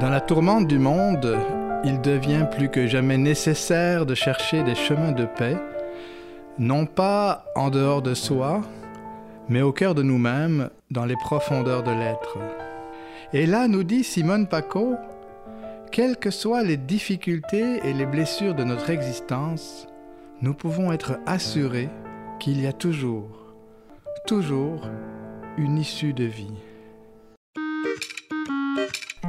Dans la tourmente du monde, il devient plus que jamais nécessaire de chercher des chemins de paix, non pas en dehors de soi, mais au cœur de nous-mêmes, dans les profondeurs de l'être. Et là, nous dit Simone Paco, quelles que soient les difficultés et les blessures de notre existence, nous pouvons être assurés qu'il y a toujours, toujours une issue de vie.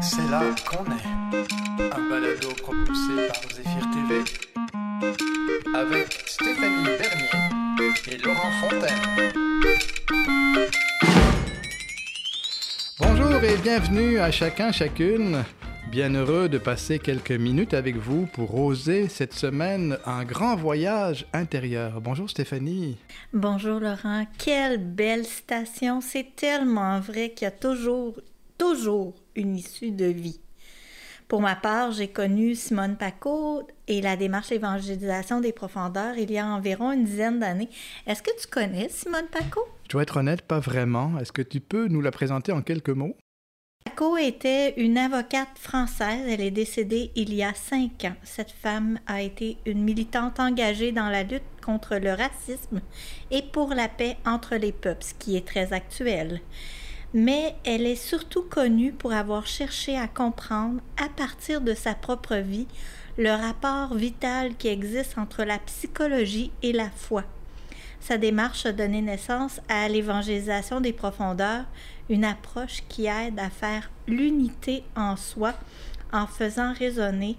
C'est là qu'on est. Un balado propulsé par Zéphyr TV. Avec Stéphanie Bernier et Laurent Fontaine. Bonjour et bienvenue à chacun, chacune. Bien heureux de passer quelques minutes avec vous pour oser cette semaine un grand voyage intérieur. Bonjour Stéphanie. Bonjour Laurent. Quelle belle station. C'est tellement vrai qu'il y a toujours, toujours une issue de vie. Pour ma part, j'ai connu Simone Paco et la démarche évangélisation des profondeurs il y a environ une dizaine d'années. Est-ce que tu connais Simone Paco? Je dois être honnête, pas vraiment. Est-ce que tu peux nous la présenter en quelques mots? Paco était une avocate française. Elle est décédée il y a cinq ans. Cette femme a été une militante engagée dans la lutte contre le racisme et pour la paix entre les peuples, ce qui est très actuel mais elle est surtout connue pour avoir cherché à comprendre, à partir de sa propre vie, le rapport vital qui existe entre la psychologie et la foi. Sa démarche a donné naissance à l'évangélisation des profondeurs, une approche qui aide à faire l'unité en soi en faisant résonner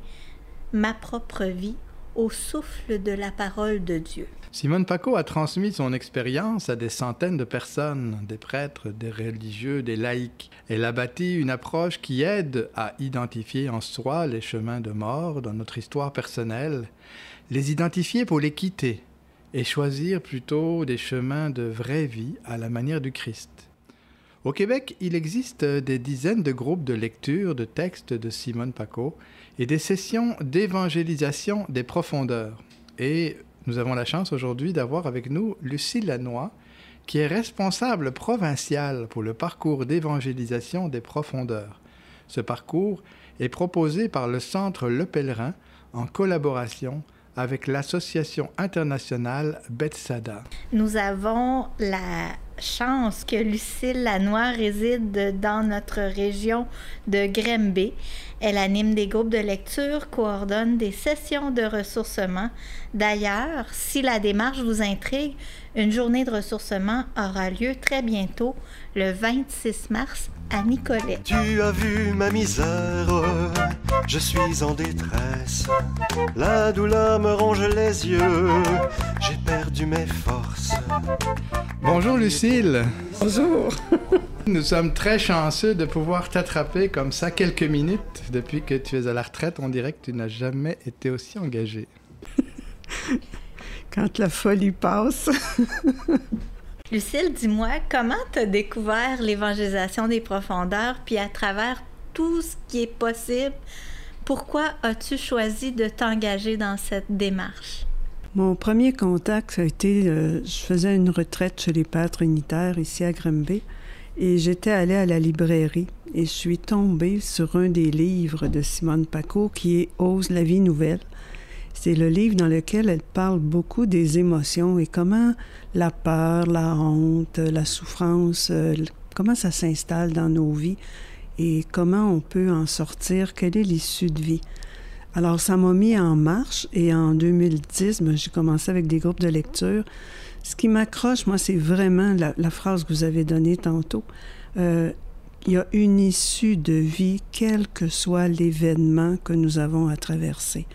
ma propre vie au souffle de la parole de Dieu. Simone Paco a transmis son expérience à des centaines de personnes, des prêtres, des religieux, des laïcs. Elle a bâti une approche qui aide à identifier en soi les chemins de mort dans notre histoire personnelle, les identifier pour les quitter et choisir plutôt des chemins de vraie vie à la manière du Christ. Au Québec, il existe des dizaines de groupes de lecture de textes de Simone Paco et des sessions d'évangélisation des profondeurs. Et nous avons la chance aujourd'hui d'avoir avec nous Lucie Lannoy, qui est responsable provinciale pour le parcours d'évangélisation des profondeurs. Ce parcours est proposé par le Centre Le Pèlerin en collaboration avec l'association internationale Betsada. Nous avons la chance que Lucille Lannoy réside dans notre région de Grimby. Elle anime des groupes de lecture, coordonne des sessions de ressourcement. D'ailleurs, si la démarche vous intrigue, une journée de ressourcement aura lieu très bientôt, le 26 mars, à Nicolet. Tu as vu ma misère, je suis en détresse. La douleur me ronge les yeux, j'ai perdu mes forces. Bonjour Lucille. Bonjour. Nous sommes très chanceux de pouvoir t'attraper comme ça quelques minutes. Depuis que tu es à la retraite, on dirait que tu n'as jamais été aussi engagée. Quand la folie passe. Lucille, dis-moi, comment tu as découvert l'évangélisation des profondeurs, puis à travers tout ce qui est possible, pourquoi as-tu choisi de t'engager dans cette démarche? Mon premier contact, ça a été, euh, je faisais une retraite chez les pâtres unitaires ici à Grimby, et j'étais allée à la librairie et je suis tombée sur un des livres de Simone Paco qui est Ose la vie nouvelle. C'est le livre dans lequel elle parle beaucoup des émotions et comment la peur, la honte, la souffrance, euh, comment ça s'installe dans nos vies et comment on peut en sortir, quelle est l'issue de vie. Alors ça m'a mis en marche et en 2010, ben, j'ai commencé avec des groupes de lecture. Ce qui m'accroche, moi, c'est vraiment la, phrase que vous avez donnée tantôt. Euh, il y a une issue de vie, quel que soit l'événement que nous avons à traverser.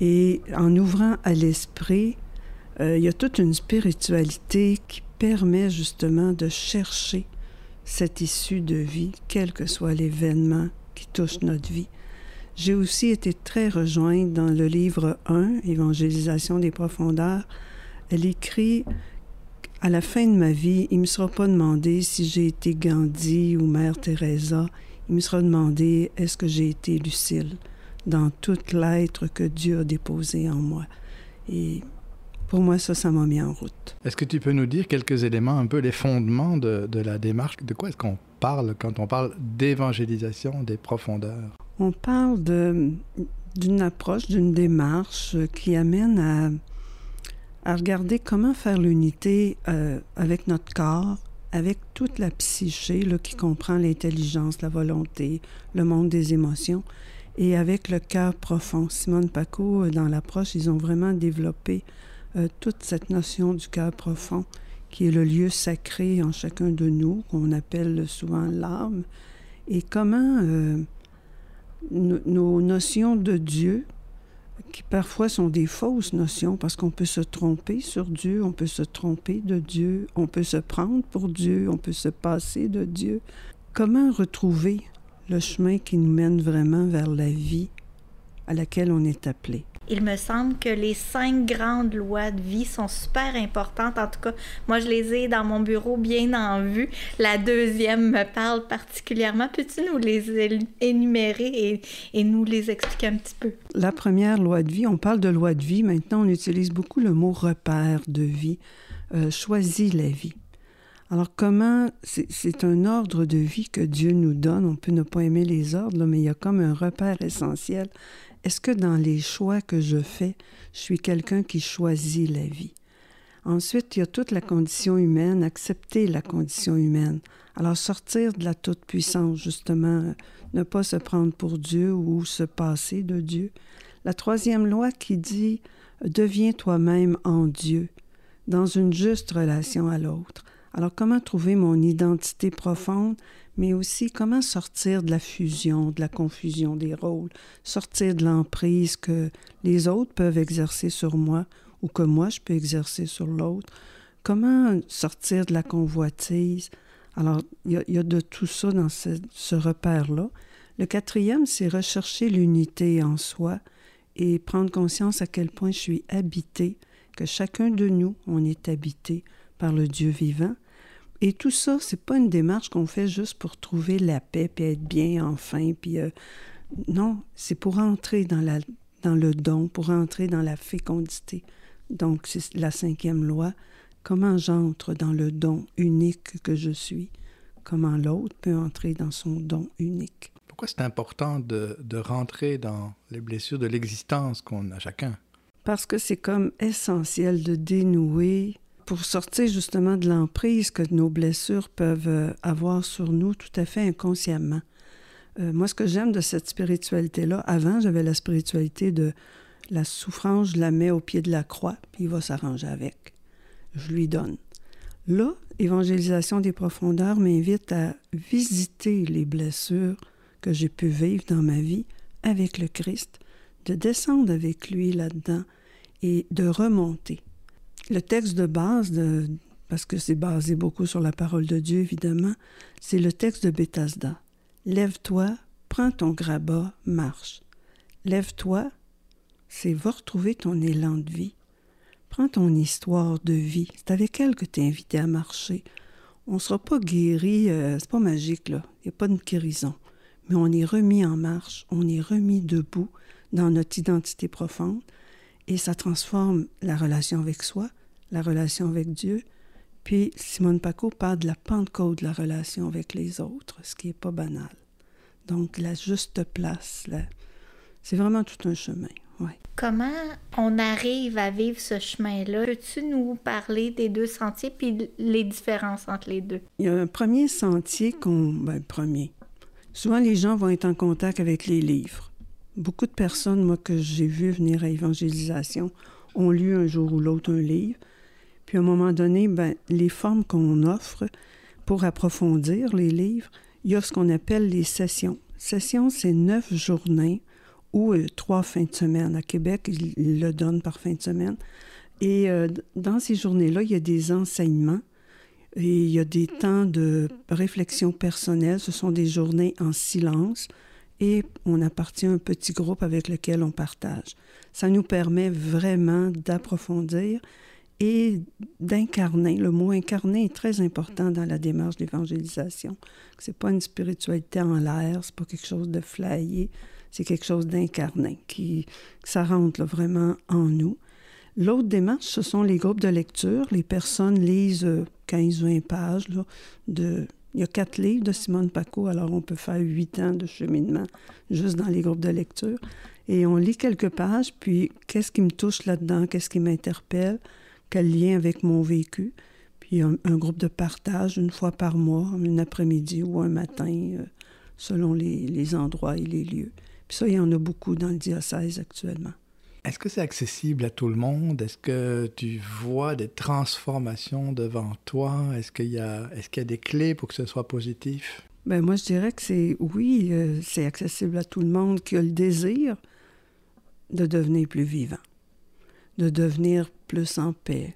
Et en ouvrant à l'esprit, euh, il y a toute une spiritualité qui permet justement de chercher cette issue de vie, quel que soit l'événement qui touche notre vie. J'ai aussi été très rejointe dans le livre 1, Évangélisation des profondeurs. Elle écrit à la fin de ma vie, il ne me sera pas demandé si j'ai été Gandhi ou Mère Teresa. Il me sera demandé est-ce que j'ai été Lucille dans toute l'être que Dieu a déposé en moi. Et pour moi, ça, ça m'a mis en route. Est-ce que tu peux nous dire quelques éléments, un peu les fondements de, de la démarche? De quoi est-ce qu'on parle quand on parle d'évangélisation des profondeurs? On parle d'une approche, d'une démarche qui amène à, à regarder comment faire l'unité euh, avec notre corps, avec toute la psyché là, qui comprend l'intelligence, la volonté, le monde des émotions, et avec le cœur profond. Simone Paco, euh, dans l'approche, ils ont vraiment développé euh, toute cette notion du cœur profond, qui est le lieu sacré en chacun de nous, qu'on appelle souvent l'âme, et comment euh, nos notions de Dieu, qui parfois sont des fausses notions, parce qu'on peut se tromper sur Dieu, on peut se tromper de Dieu, on peut se prendre pour Dieu, on peut se passer de Dieu. Comment retrouver le chemin qui nous mène vraiment vers la vie à laquelle on est appelé. Il me semble que les cinq grandes lois de vie sont super importantes. En tout cas, moi, je les ai dans mon bureau bien en vue. La deuxième me parle particulièrement. Peux-tu nous les énumérer et, et, nous les expliquer un petit peu? La première loi de vie, on parle de loi de vie. Maintenant, on utilise beaucoup le mot repère de vie. Euh, choisis la vie. Alors comment, c'est un ordre de vie que Dieu nous donne, on peut ne pas aimer les ordres, mais il y a comme un repère essentiel. Est-ce que dans les choix que je fais, je suis quelqu'un qui choisit la vie? Ensuite, il y a toute la condition humaine, accepter la condition humaine. Alors sortir de la toute-puissance, justement, ne pas se prendre pour Dieu ou se passer de Dieu. La troisième loi qui dit, deviens toi-même en Dieu, dans une juste relation à l'autre. Alors comment trouver mon identité profonde, mais aussi comment sortir de la fusion, de la confusion des rôles, sortir de l'emprise que les autres peuvent exercer sur moi ou que moi je peux exercer sur l'autre? Comment sortir de la convoitise? Alors, il y, a de tout ça dans ce, repère-là. Le quatrième, c'est rechercher l'unité en soi et prendre conscience à quel point je suis habité, que chacun de nous, on est habité par le Dieu vivant et tout ça, c'est pas une démarche qu'on fait juste pour trouver la paix puis être bien enfin. Puis euh, non, c'est pour entrer dans, la, dans le don, pour entrer dans la fécondité. Donc, c'est la cinquième loi. Comment j'entre dans le don unique que je suis? Comment l'autre peut entrer dans son don unique? Pourquoi c'est important de, de rentrer dans les blessures de l'existence qu'on a chacun? Parce que c'est comme essentiel de dénouer pour sortir justement de l'emprise que nos blessures peuvent euh, avoir sur nous tout à fait inconsciemment. Euh, moi, ce que j'aime de cette spiritualité-là, avant, j'avais la spiritualité de la souffrance, je la mets au pied de la croix, puis il va s'arranger avec. Je lui donne. Là, évangélisation des profondeurs m'invite à visiter les blessures que j'ai pu vivre dans ma vie avec le Christ, de descendre avec lui là-dedans et de remonter. Le texte de base, parce que c'est basé beaucoup sur la parole de Dieu, évidemment, c'est le texte de Bethesda. Lève-toi, prends ton grabat, marche. Lève-toi, c'est va retrouver ton élan de vie. Prends ton histoire de vie. C'est avec elle que tu es invité à marcher. On ne sera pas guéri, euh, c'est pas magique, là. Il n'y a pas de guérison. Mais on est remis en marche, on est remis debout dans notre identité profonde et ça transforme la relation avec soi, la relation avec Dieu. Puis Simone Paco parle de la Pentecôte de la relation avec les autres, ce qui n'est pas banal. Donc la juste place, là, c'est vraiment tout un chemin. Ouais. Comment on arrive à vivre ce chemin-là? Peux-tu nous parler des deux sentiers puis les différences entre les deux? Il y a un premier sentier qu'on... Ben, premier. Souvent, les gens vont être en contact avec les livres. Beaucoup de personnes, moi, que j'ai vues venir à évangélisation, ont lu un jour ou l'autre un livre. Puis à un moment donné, ben, les formes qu'on offre pour approfondir les livres, il y a ce qu'on appelle les sessions. Sessions, c'est neuf journées ou euh, trois fins de semaine. À Québec, ils, le donnent par fin de semaine. Et euh, dans ces journées-là, il y a des enseignements et il y a des temps de réflexion personnelle. Ce sont des journées en silence et on appartient à un petit groupe avec lequel on partage. Ça nous permet vraiment d'approfondir et d'incarner. Le mot incarner est très important dans la démarche d'évangélisation. C'est pas une spiritualité en l'air, c'est pas quelque chose de flyé, c'est quelque chose d'incarné, qui ça rentre vraiment en nous. L'autre démarche, ce sont les groupes de lecture. Les personnes lisent 15-20 pages là, de Il y a quatre livres de Simone Paco, alors on peut faire huit ans de cheminement juste dans les groupes de lecture. Et on lit quelques pages, puis qu'est-ce qui me touche là-dedans, qu'est-ce qui m'interpelle, quel lien avec mon vécu. Puis un, groupe de partage une fois par mois, un après-midi ou un matin, euh, selon les, les endroits et les lieux. Puis ça, il y en a beaucoup dans le diocèse actuellement. Est-ce que c'est accessible à tout le monde? Est-ce que tu vois des transformations devant toi? Est-ce qu'il y, a, est y a des clés pour que ce soit positif? Ben moi, je dirais que c'est oui, euh, c'est accessible à tout le monde qui a le désir de devenir plus vivant, de devenir plus en paix,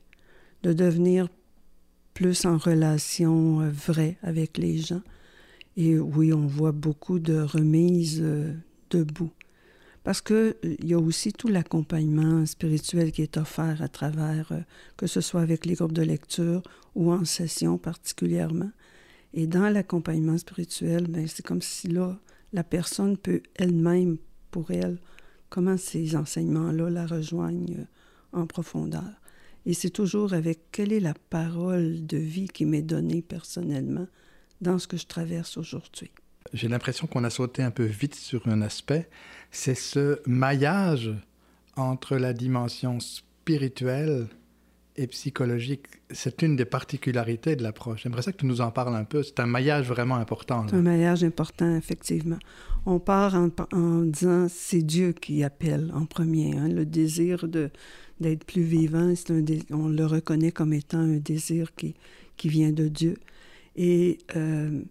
de devenir plus en relation euh, vraie avec les gens. Et oui, on voit beaucoup de remises euh, debout. Parce qu'il euh, y a aussi tout l'accompagnement spirituel qui est offert à travers, que ce soit avec les groupes de lecture ou en session particulièrement. Et dans l'accompagnement spirituel, ben, c'est comme si là, la personne peut elle-même, pour elle, comment ces enseignements-là la rejoignent en profondeur. Et c'est toujours avec quelle est la parole de vie qui m'est donnée personnellement dans ce que je traverse aujourd'hui. J'ai l'impression qu'on a sauté un peu vite sur un aspect, c'est ce maillage entre la dimension spirituelle et psychologique. C'est une des particularités de l'approche. J'aimerais ça que tu nous en parles un peu. C'est un maillage vraiment important. C'est un maillage important, effectivement. On part en, disant c'est Dieu qui appelle en premier. Hein, le désir d'être plus vivant, on le reconnaît comme étant un désir qui, qui vient de Dieu. Et euh,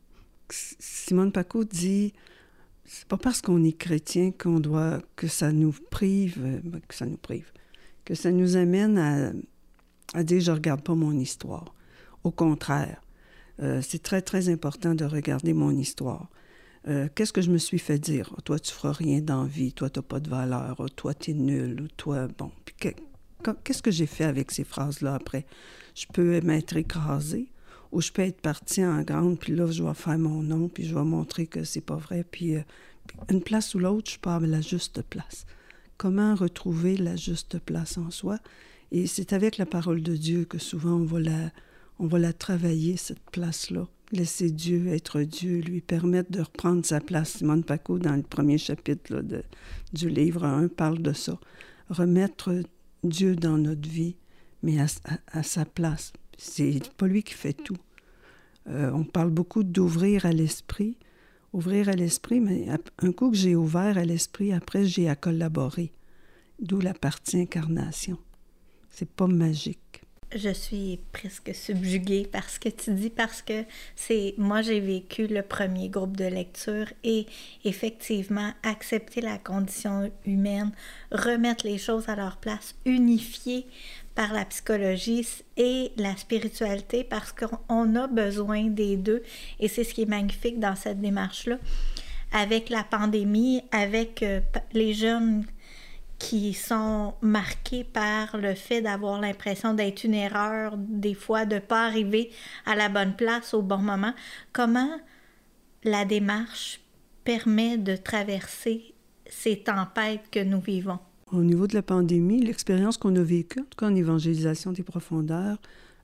Simone Paco dit c'est pas parce qu'on est chrétien qu'on doit que ça nous prive, euh, que ça nous amène à, dire je regarde pas mon histoire. Au contraire, euh, c'est très très important de regarder mon histoire. Qu'est-ce que je me suis fait dire? Toi, tu feras rien d'envie, toi, tu n'as pas de valeur, toi, tu es nul, toi, bon. Qu'est-ce que j'ai fait avec ces phrases-là après? Je peux m'être écrasée? Ou je peux être partie en grande, puis là, je vais faire mon nom, puis je vais montrer que c'est pas vrai. Puis, euh, une place ou l'autre, je pars à la juste place. Comment retrouver la juste place en soi? Et c'est avec la parole de Dieu que souvent on va la, on va la travailler, cette place-là. Laisser Dieu être Dieu, lui permettre de reprendre sa place. Simone Paco, dans le premier chapitre de, du livre 1, parle de ça. Remettre Dieu dans notre vie, mais à, sa place. C'est pas lui qui fait tout. Euh, on parle beaucoup d'ouvrir à l'esprit. Ouvrir à l'esprit, mais un coup que j'ai ouvert à l'esprit, après j'ai à collaborer. D'où la partie incarnation. C'est pas magique je suis presque subjuguée par ce que tu dis parce que c'est moi j'ai vécu le premier groupe de lecture et effectivement accepter la condition humaine, remettre les choses à leur place, unifier par la psychologie et la spiritualité parce qu'on a besoin des deux et c'est ce qui est magnifique dans cette démarche là avec la pandémie, avec euh, les jeunes qui sont marqués par le fait d'avoir l'impression d'être une erreur, des fois de ne pas arriver à la bonne place au bon moment. Comment la démarche permet de traverser ces tempêtes que nous vivons? Au niveau de la pandémie, l'expérience qu'on a vécue, en tout cas en évangélisation des profondeurs,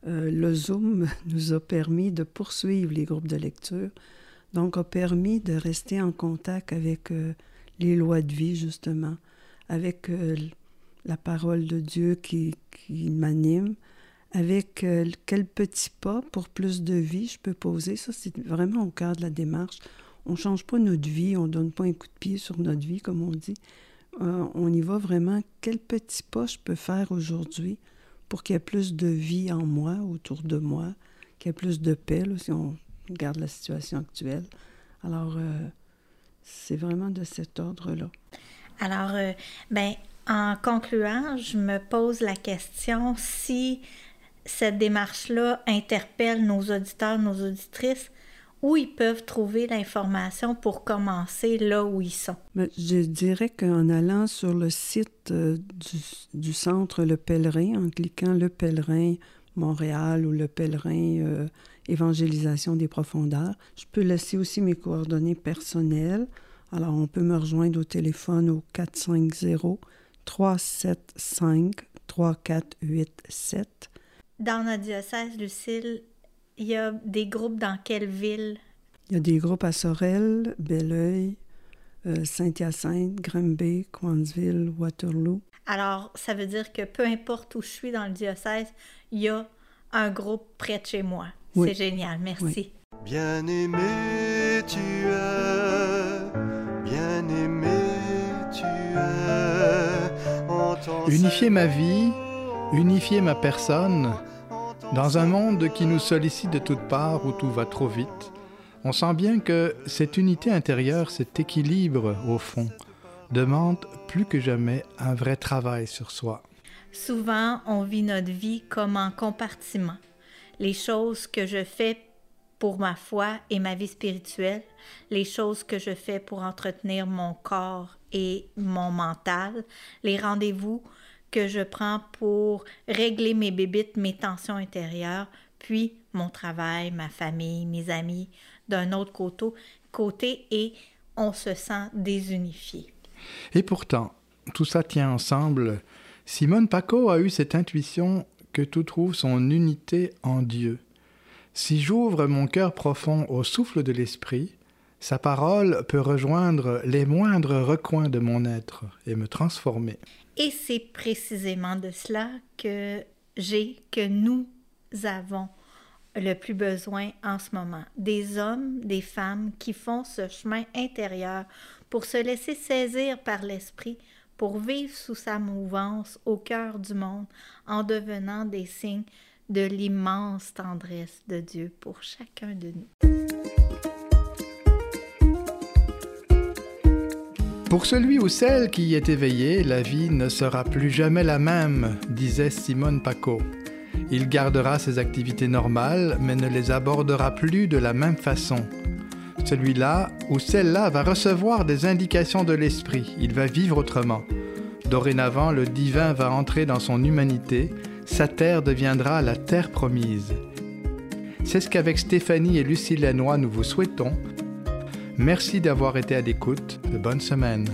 euh, le Zoom nous a permis de poursuivre les groupes de lecture, donc a permis de rester en contact avec euh, les lois de vie, justement avec euh, la parole de Dieu qui, qui m'anime, avec euh, quel petit pas pour plus de vie je peux poser. Ça, c'est vraiment au cœur de la démarche. On ne change pas notre vie, on ne donne pas un coup de pied sur notre vie, comme on dit. Euh, on y va vraiment, quel petit pas je peux faire aujourd'hui pour qu'il y ait plus de vie en moi, autour de moi, qu'il y ait plus de paix, si on regarde la situation actuelle? Alors, c'est vraiment de cet ordre-là. Alors, euh, ben, en concluant, je me pose la question si cette démarche-là interpelle nos auditeurs, nos auditrices, où ils peuvent trouver l'information pour commencer là où ils sont? Ben, je dirais qu'en allant sur le site euh, du, centre Le Pèlerin, en cliquant Le Pèlerin Montréal ou Le Pèlerin euh, Évangélisation des profondeurs, je peux laisser aussi mes coordonnées personnelles. Alors, on peut me rejoindre au téléphone au 450-375-3487. Dans notre diocèse, Lucille, Il y a des groupes dans quelle ville? Il y a des groupes à Sorel, Belleuil, euh, Saint-Hyacinthe, Granby, Coinsville, Waterloo. Alors, ça veut dire que peu importe où je suis dans le diocèse, il y a un groupe près de chez moi. Oui. C'est génial, merci. Bien-aimé tu es, Unifier ma vie, unifier ma personne, dans un monde qui nous sollicite de toutes parts où tout va trop vite, on sent bien que cette unité intérieure, cet équilibre au fond, demande plus que jamais un vrai travail sur soi. Souvent, on vit notre vie comme en compartiment. Les choses que je fais pour ma foi et ma vie spirituelle, les choses que je fais pour entretenir mon corps et mon mental, les rendez-vous que je prends pour régler mes bébites, mes tensions intérieures, puis mon travail, ma famille, mes amis d'un autre côté, côté et on se sent désunifié. Et pourtant, tout ça tient ensemble. Simone Paco a eu cette intuition que tout trouve son unité en Dieu. Si j'ouvre mon cœur profond au souffle de l'Esprit, sa parole peut rejoindre les moindres recoins de mon être et me transformer. Et c'est précisément de cela que j'ai, que nous avons le plus besoin en ce moment. Des hommes, des femmes qui font ce chemin intérieur pour se laisser saisir par l'Esprit, pour vivre sous sa mouvance au cœur du monde en devenant des signes de l'immense tendresse de Dieu pour chacun de nous. Pour celui ou celle qui y est éveillé, la vie ne sera plus jamais la même, disait Simone Paco. Il gardera ses activités normales, mais ne les abordera plus de la même façon. Celui-là ou celle-là va recevoir des indications de l'esprit, il va vivre autrement. Dorénavant, le divin va entrer dans son humanité, sa terre deviendra la terre promise. C'est ce qu'avec Stéphanie et Lucie Lannoy nous vous souhaitons. Merci d'avoir été à l'écoute. De bonne semaine.